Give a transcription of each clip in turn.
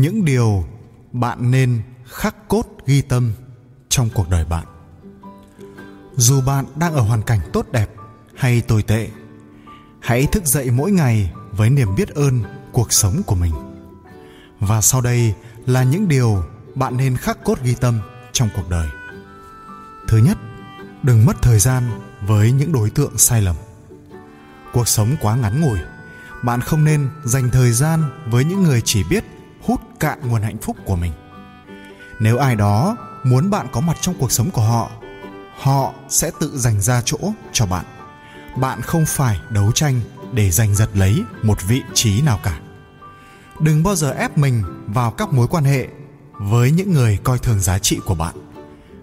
những điều bạn nên khắc cốt ghi tâm trong cuộc đời bạn. Dù bạn đang ở hoàn cảnh tốt đẹp hay tồi tệ, hãy thức dậy mỗi ngày với niềm biết ơn cuộc sống của mình. Và sau đây là những điều bạn nên khắc cốt ghi tâm trong cuộc đời. Thứ nhất, đừng mất thời gian với những đối tượng sai lầm. Cuộc sống quá ngắn ngủi, bạn không nên dành thời gian với những người chỉ biết cạn nguồn hạnh phúc của mình. Nếu ai đó muốn bạn có mặt trong cuộc sống của họ họ sẽ tự dành ra chỗ cho bạn. Bạn không phải đấu tranh để giành giật lấy một vị trí nào cả. Đừng bao giờ ép mình vào các mối quan hệ với những người coi thường giá trị của bạn.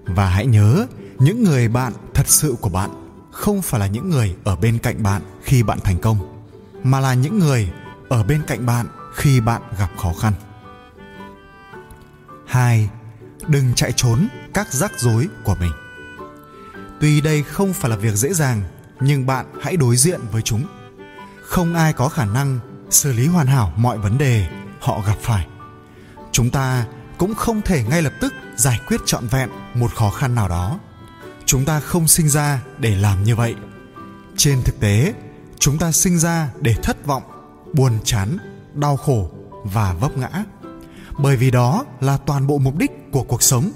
Và hãy nhớ, những người bạn thật sự của bạn không phải là những người ở bên cạnh bạn khi bạn thành công, mà là những người ở bên cạnh bạn khi bạn gặp khó khăn. 2. Đừng chạy trốn các rắc rối của mình. Tuy đây không phải là việc dễ dàng, nhưng bạn hãy đối diện với chúng. Không ai có khả năng xử lý hoàn hảo mọi vấn đề họ gặp phải. Chúng ta cũng không thể ngay lập tức giải quyết trọn vẹn một khó khăn nào đó. Chúng ta không sinh ra để làm như vậy. Trên thực tế, chúng ta sinh ra để thất vọng, buồn chán, đau khổ và vấp ngã bởi vì đó là toàn bộ mục đích của cuộc sống.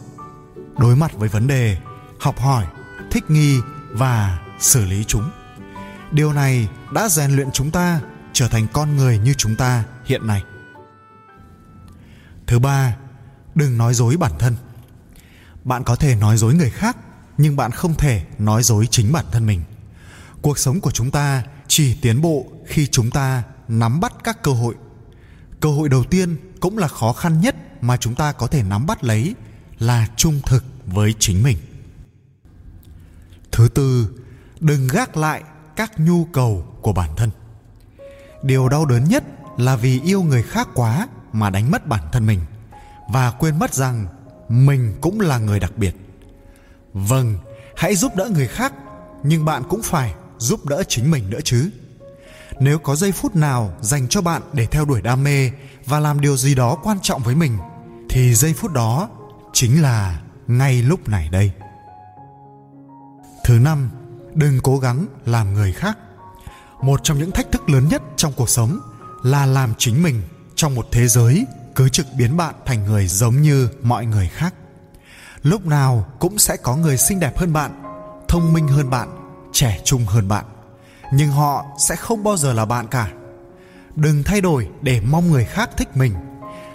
Đối mặt với vấn đề, học hỏi, thích nghi và xử lý chúng. Điều này đã rèn luyện chúng ta trở thành con người như chúng ta hiện nay. Thứ ba, đừng nói dối bản thân. Bạn có thể nói dối người khác, nhưng bạn không thể nói dối chính bản thân mình. Cuộc sống của chúng ta chỉ tiến bộ khi chúng ta nắm bắt các cơ hội cơ hội đầu tiên cũng là khó khăn nhất mà chúng ta có thể nắm bắt lấy là trung thực với chính mình. Thứ tư, đừng gác lại các nhu cầu của bản thân. Điều đau đớn nhất là vì yêu người khác quá mà đánh mất bản thân mình và quên mất rằng mình cũng là người đặc biệt. Vâng hãy giúp đỡ người khác, nhưng bạn cũng phải giúp đỡ chính mình nữa chứ nếu có giây phút nào dành cho bạn để theo đuổi đam mê và làm điều gì đó quan trọng với mình, thì giây phút đó chính là ngay lúc này đây. Thứ năm, đừng cố gắng làm người khác. Một trong những thách thức lớn nhất trong cuộc sống là làm chính mình trong một thế giới cứ trực biến bạn thành người giống như mọi người khác. Lúc nào cũng sẽ có người xinh đẹp hơn bạn, thông minh hơn bạn, trẻ trung hơn bạn nhưng họ sẽ không bao giờ là bạn cả. Đừng thay đổi để mong người khác thích mình.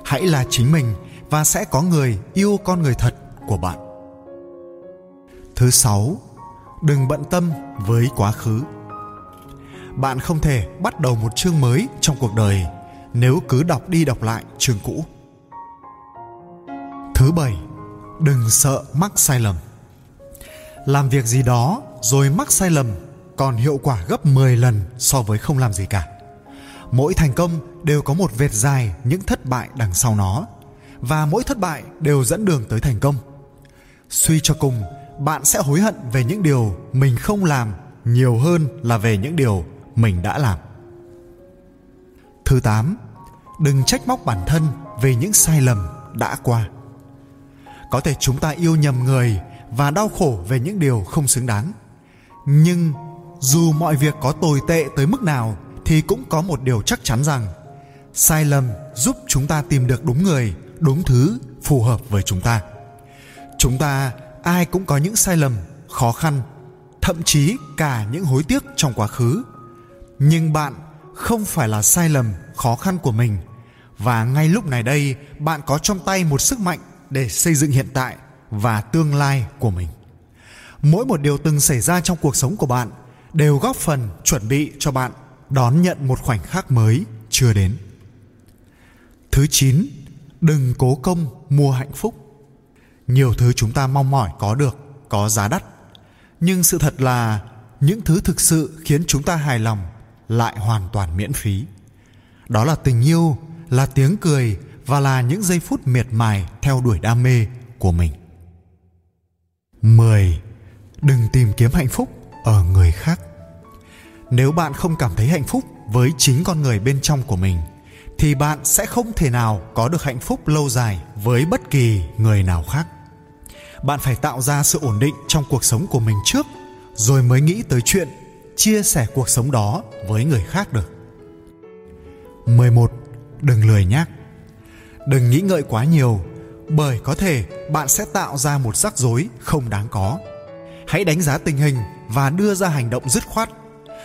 Hãy là chính mình và sẽ có người yêu con người thật của bạn. Thứ sáu, đừng bận tâm với quá khứ. Bạn không thể bắt đầu một chương mới trong cuộc đời nếu cứ đọc đi đọc lại chương cũ. Thứ bảy, đừng sợ mắc sai lầm. Làm việc gì đó rồi mắc sai lầm còn hiệu quả gấp 10 lần so với không làm gì cả. Mỗi thành công đều có một vệt dài những thất bại đằng sau nó và mỗi thất bại đều dẫn đường tới thành công. Suy cho cùng, bạn sẽ hối hận về những điều mình không làm nhiều hơn là về những điều mình đã làm. Thứ 8. Đừng trách móc bản thân về những sai lầm đã qua. Có thể chúng ta yêu nhầm người và đau khổ về những điều không xứng đáng. Nhưng dù mọi việc có tồi tệ tới mức nào, thì cũng có một điều chắc chắn rằng, sai lầm giúp chúng ta tìm được đúng người, đúng thứ, phù hợp với chúng ta. Chúng ta, ai cũng có những sai lầm, khó khăn, thậm chí cả những hối tiếc trong quá khứ. Nhưng bạn không phải là sai lầm, khó khăn của mình. Và ngay lúc này đây, bạn có trong tay một sức mạnh để xây dựng hiện tại và tương lai của mình. Mỗi một điều từng xảy ra trong cuộc sống của bạn đều góp phần chuẩn bị cho bạn đón nhận một khoảnh khắc mới chưa đến. Thứ 9, đừng cố công mua hạnh phúc. Nhiều thứ chúng ta mong mỏi có được có giá đắt, nhưng sự thật là những thứ thực sự khiến chúng ta hài lòng lại hoàn toàn miễn phí. Đó là tình yêu, là tiếng cười và là những giây phút miệt mài theo đuổi đam mê của mình. 10. Đừng tìm kiếm hạnh phúc ở người khác nếu bạn không cảm thấy hạnh phúc với chính con người bên trong của mình, thì bạn sẽ không thể nào có được hạnh phúc lâu dài với bất kỳ người nào khác bạn phải tạo ra sự ổn định trong cuộc sống của mình trước, rồi mới nghĩ tới chuyện chia sẻ cuộc sống đó với người khác được 11. Đừng lười nhác Đừng nghĩ ngợi quá nhiều, bởi có thể bạn sẽ tạo ra một rắc rối không đáng có. Hãy đánh giá tình hình và đưa ra hành động dứt khoát.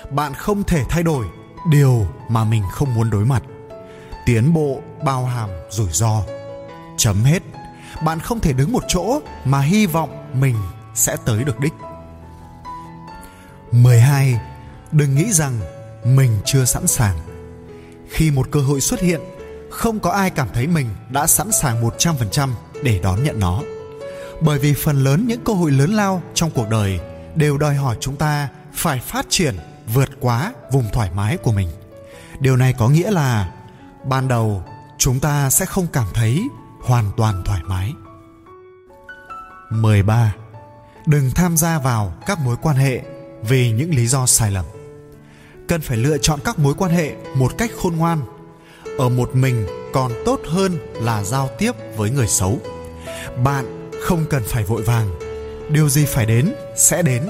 Bạn không thể thay đổi điều mà mình không muốn đối mặt. Tiến bộ bao hàm rủi ro. Chấm hết. Bạn không thể đứng một chỗ mà hy vọng mình sẽ tới được đích. 12. Đừng nghĩ rằng mình chưa sẵn sàng. Khi một cơ hội xuất hiện, không có ai cảm thấy mình đã sẵn sàng 100% để đón nhận nó. Bởi vì phần lớn những cơ hội lớn lao trong cuộc đời đều đòi hỏi chúng ta phải phát triển vượt quá vùng thoải mái của mình. Điều này có nghĩa là ban đầu chúng ta sẽ không cảm thấy hoàn toàn thoải mái. 13. Đừng tham gia vào các mối quan hệ vì những lý do sai lầm. Cần phải lựa chọn các mối quan hệ một cách khôn ngoan. Ở một mình còn tốt hơn là giao tiếp với người xấu. Bạn không cần phải vội vàng. Điều gì phải đến sẽ đến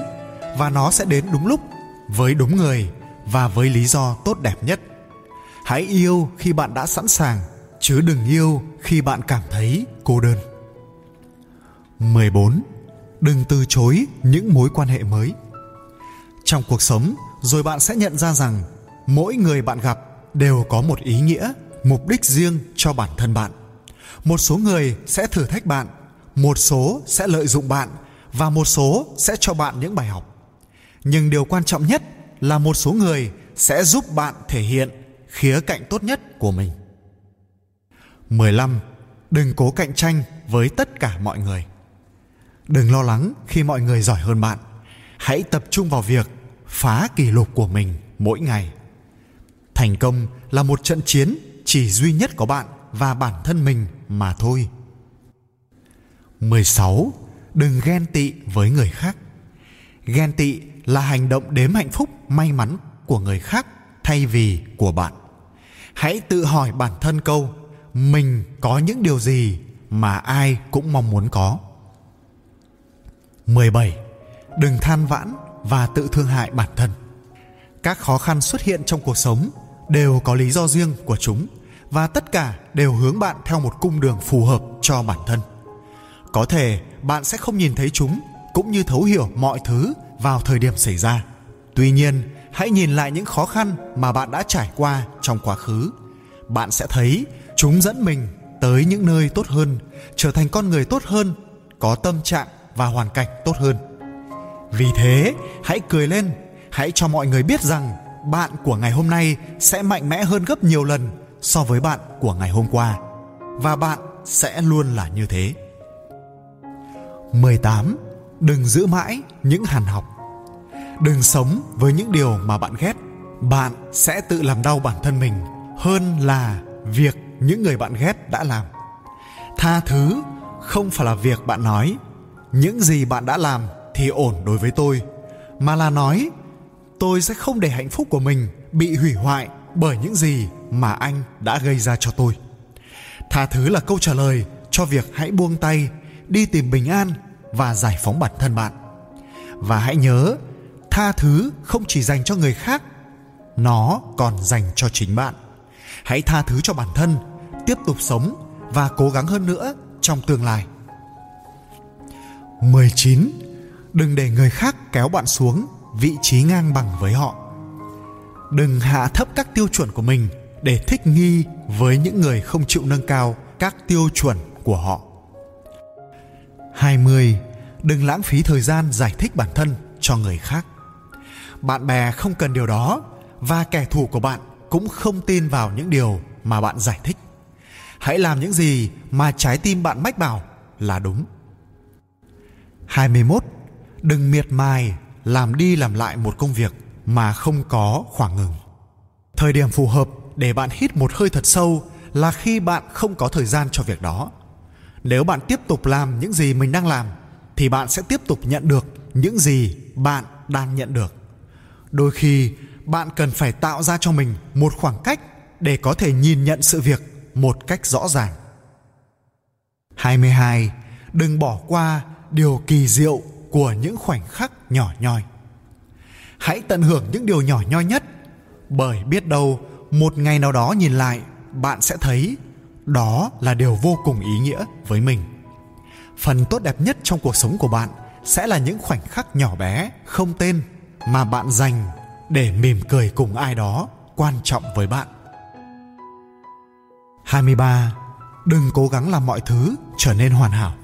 và nó sẽ đến đúng lúc với đúng người và với lý do tốt đẹp nhất. Hãy yêu khi bạn đã sẵn sàng chứ đừng yêu khi bạn cảm thấy cô đơn. 14. Đừng từ chối những mối quan hệ mới. Trong cuộc sống, rồi bạn sẽ nhận ra rằng mỗi người bạn gặp đều có một ý nghĩa, mục đích riêng cho bản thân bạn. Một số người sẽ thử thách bạn, một số sẽ lợi dụng bạn và một số sẽ cho bạn những bài học. Nhưng điều quan trọng nhất là một số người sẽ giúp bạn thể hiện khía cạnh tốt nhất của mình. 15. Đừng cố cạnh tranh với tất cả mọi người. Đừng lo lắng khi mọi người giỏi hơn bạn. Hãy tập trung vào việc phá kỷ lục của mình mỗi ngày. Thành công là một trận chiến chỉ duy nhất có bạn và bản thân mình mà thôi. 16. Đừng ghen tị với người khác. Ghen tị là hành động đếm hạnh phúc, may mắn của người khác thay vì của bạn. Hãy tự hỏi bản thân câu mình có những điều gì mà ai cũng mong muốn có. 17. Đừng than vãn và tự thương hại bản thân. Các khó khăn xuất hiện trong cuộc sống đều có lý do riêng của chúng và tất cả đều hướng bạn theo một cung đường phù hợp cho bản thân. Có thể bạn sẽ không nhìn thấy chúng cũng như thấu hiểu mọi thứ vào thời điểm xảy ra. Tuy nhiên, hãy nhìn lại những khó khăn mà bạn đã trải qua trong quá khứ. Bạn sẽ thấy chúng dẫn mình tới những nơi tốt hơn, trở thành con người tốt hơn, có tâm trạng và hoàn cảnh tốt hơn. Vì thế, hãy cười lên, hãy cho mọi người biết rằng bạn của ngày hôm nay sẽ mạnh mẽ hơn gấp nhiều lần so với bạn của ngày hôm qua và bạn sẽ luôn là như thế. 18. Đừng giữ mãi những hàn học. Đừng sống với những điều mà bạn ghét. Bạn sẽ tự làm đau bản thân mình hơn là việc những người bạn ghét đã làm. Tha thứ không phải là việc bạn nói những gì bạn đã làm thì ổn đối với tôi, mà là nói, tôi sẽ không để hạnh phúc của mình bị hủy hoại bởi những gì mà anh đã gây ra cho tôi tha thứ là câu trả lời cho việc hãy buông tay, đi tìm bình an và giải phóng bản thân bạn. Và hãy nhớ, tha thứ không chỉ dành cho người khác, nó còn dành cho chính bạn. Hãy tha thứ cho bản thân, tiếp tục sống và cố gắng hơn nữa trong tương lai. 19 đừng để người khác kéo bạn xuống vị trí ngang bằng với họ. Đừng hạ thấp các tiêu chuẩn của mình để thích nghi với những người không chịu nâng cao các tiêu chuẩn của họ. 20. Đừng lãng phí thời gian giải thích bản thân cho người khác. Bạn bè không cần điều đó, và kẻ thù của bạn cũng không tin vào những điều mà bạn giải thích. Hãy làm những gì mà trái tim bạn mách bảo là đúng. 21 đừng miệt mài làm đi làm lại một công việc mà không có khoảng ngừng thời điểm phù hợp để bạn hít một hơi thật sâu là khi bạn không có thời gian cho việc đó nếu bạn tiếp tục làm những gì mình đang làm thì bạn sẽ tiếp tục nhận được những gì bạn đang nhận được đôi khi, bạn cần phải tạo ra cho mình một khoảng cách để có thể nhìn nhận sự việc một cách rõ ràng. 22. Đừng bỏ qua điều kỳ diệu của những khoảnh khắc nhỏ nhoi. Hãy tận hưởng những điều nhỏ nhoi nhất, bởi biết đâu một ngày nào đó nhìn lại, bạn sẽ thấy đó là điều vô cùng ý nghĩa với mình phần tốt đẹp nhất trong cuộc sống của bạn sẽ là những khoảnh khắc nhỏ bé không tên mà bạn dành để mỉm cười cùng ai đó quan trọng với bạn 23. Đừng cố gắng làm mọi thứ trở nên hoàn hảo.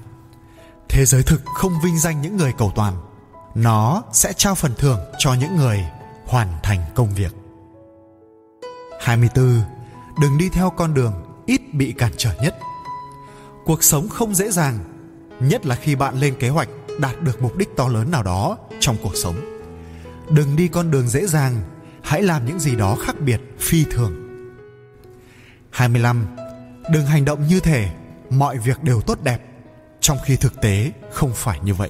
Thế giới thực không vinh danh những người cầu toàn. Nó sẽ trao phần thưởng cho những người hoàn thành công việc. 24. Đừng đi theo con đường ít bị cản trở nhất. Cuộc sống không dễ dàng, nhất là khi bạn lên kế hoạch đạt được mục đích to lớn nào đó trong cuộc sống. Đừng đi con đường dễ dàng, hãy làm những gì đó khác biệt, phi thường. 25. Đừng hành động như thể mọi việc đều tốt đẹp, trong khi thực tế không phải như vậy.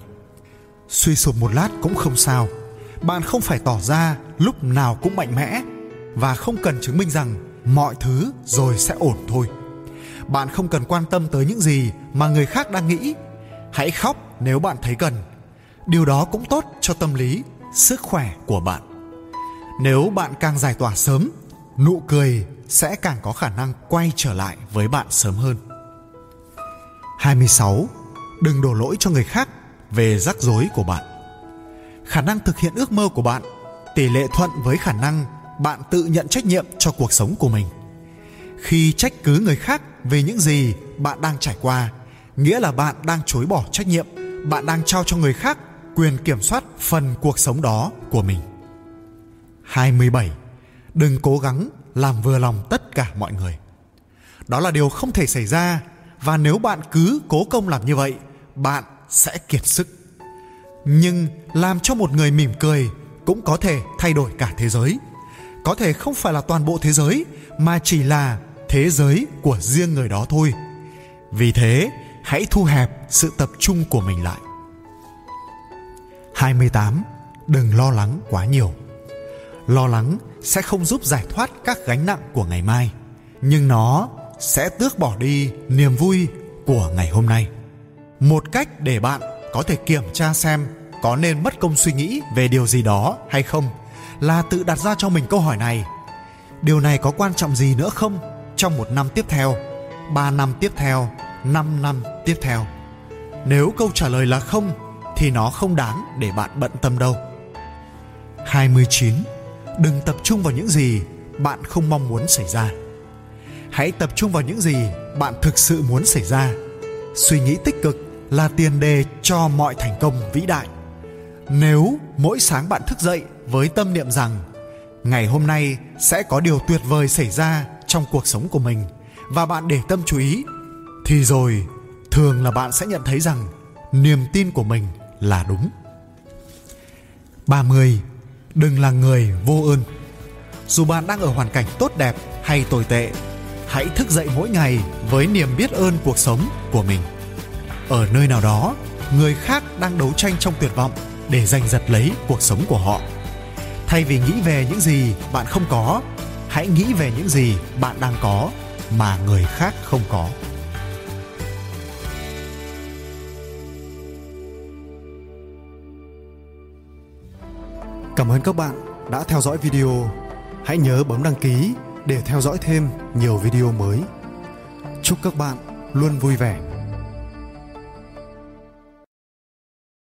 Suy sụp một lát cũng không sao, bạn không phải tỏ ra lúc nào cũng mạnh mẽ và không cần chứng minh rằng mọi thứ rồi sẽ ổn thôi bạn không cần quan tâm tới những gì mà người khác đang nghĩ hãy khóc nếu bạn thấy cần điều đó cũng tốt cho tâm lý, sức khỏe của bạn nếu bạn càng giải tỏa sớm, nụ cười sẽ càng có khả năng quay trở lại với bạn sớm hơn 26. Đừng đổ lỗi cho người khác về rắc rối của bạn. Khả năng thực hiện ước mơ của bạn, tỷ lệ thuận với khả năng bạn tự nhận trách nhiệm cho cuộc sống của mình khi trách cứ người khác về những gì bạn đang trải qua nghĩa là bạn đang chối bỏ trách nhiệm. Bạn đang trao cho người khác quyền kiểm soát phần cuộc sống đó của mình. 27 đừng cố gắng làm vừa lòng tất cả mọi người. Đó là điều không thể xảy ra và nếu bạn cứ cố công làm như vậy, bạn sẽ kiệt sức. Nhưng làm cho một người mỉm cười cũng có thể thay đổi cả thế giới. Có thể không phải là toàn bộ thế giới, mà chỉ là thế giới của riêng người đó thôi. Vì thế hãy thu hẹp sự tập trung của mình lại. 28 đừng lo lắng quá nhiều. Lo lắng sẽ không giúp giải thoát các gánh nặng của ngày mai, nhưng nó sẽ tước bỏ đi niềm vui của ngày hôm nay. Một cách để bạn có thể kiểm tra xem có nên mất công suy nghĩ về điều gì đó hay không là tự đặt ra cho mình câu hỏi này. Điều này có quan trọng gì nữa không trong một năm tiếp theo, ba năm tiếp theo năm năm tiếp theo. Nếu câu trả lời là không, thì nó không đáng để bạn bận tâm đâu. 29 đừng tập trung vào những gì bạn không mong muốn xảy ra. Hãy tập trung vào những gì bạn thực sự muốn xảy ra. Suy nghĩ tích cực là tiền đề cho mọi thành công vĩ đại. Nếu mỗi sáng bạn thức dậy với tâm niệm rằng, ngày hôm nay sẽ có điều tuyệt vời xảy ra trong cuộc sống của mình, và bạn để tâm chú ý thì rồi thường là bạn sẽ nhận thấy rằng niềm tin của mình là đúng. 30. Đừng là người vô ơn. Dù bạn đang ở hoàn cảnh tốt đẹp hay tồi tệ, hãy thức dậy mỗi ngày với niềm biết ơn cuộc sống của mình. Ở nơi nào đó, người khác đang đấu tranh trong tuyệt vọng để giành giật lấy cuộc sống của họ thay vì nghĩ về những gì bạn không có hãy nghĩ về những gì bạn đang có mà người khác không có cảm ơn các bạn đã theo dõi video. Hãy nhớ bấm đăng ký để theo dõi thêm nhiều video mới. Chúc các bạn luôn vui vẻ.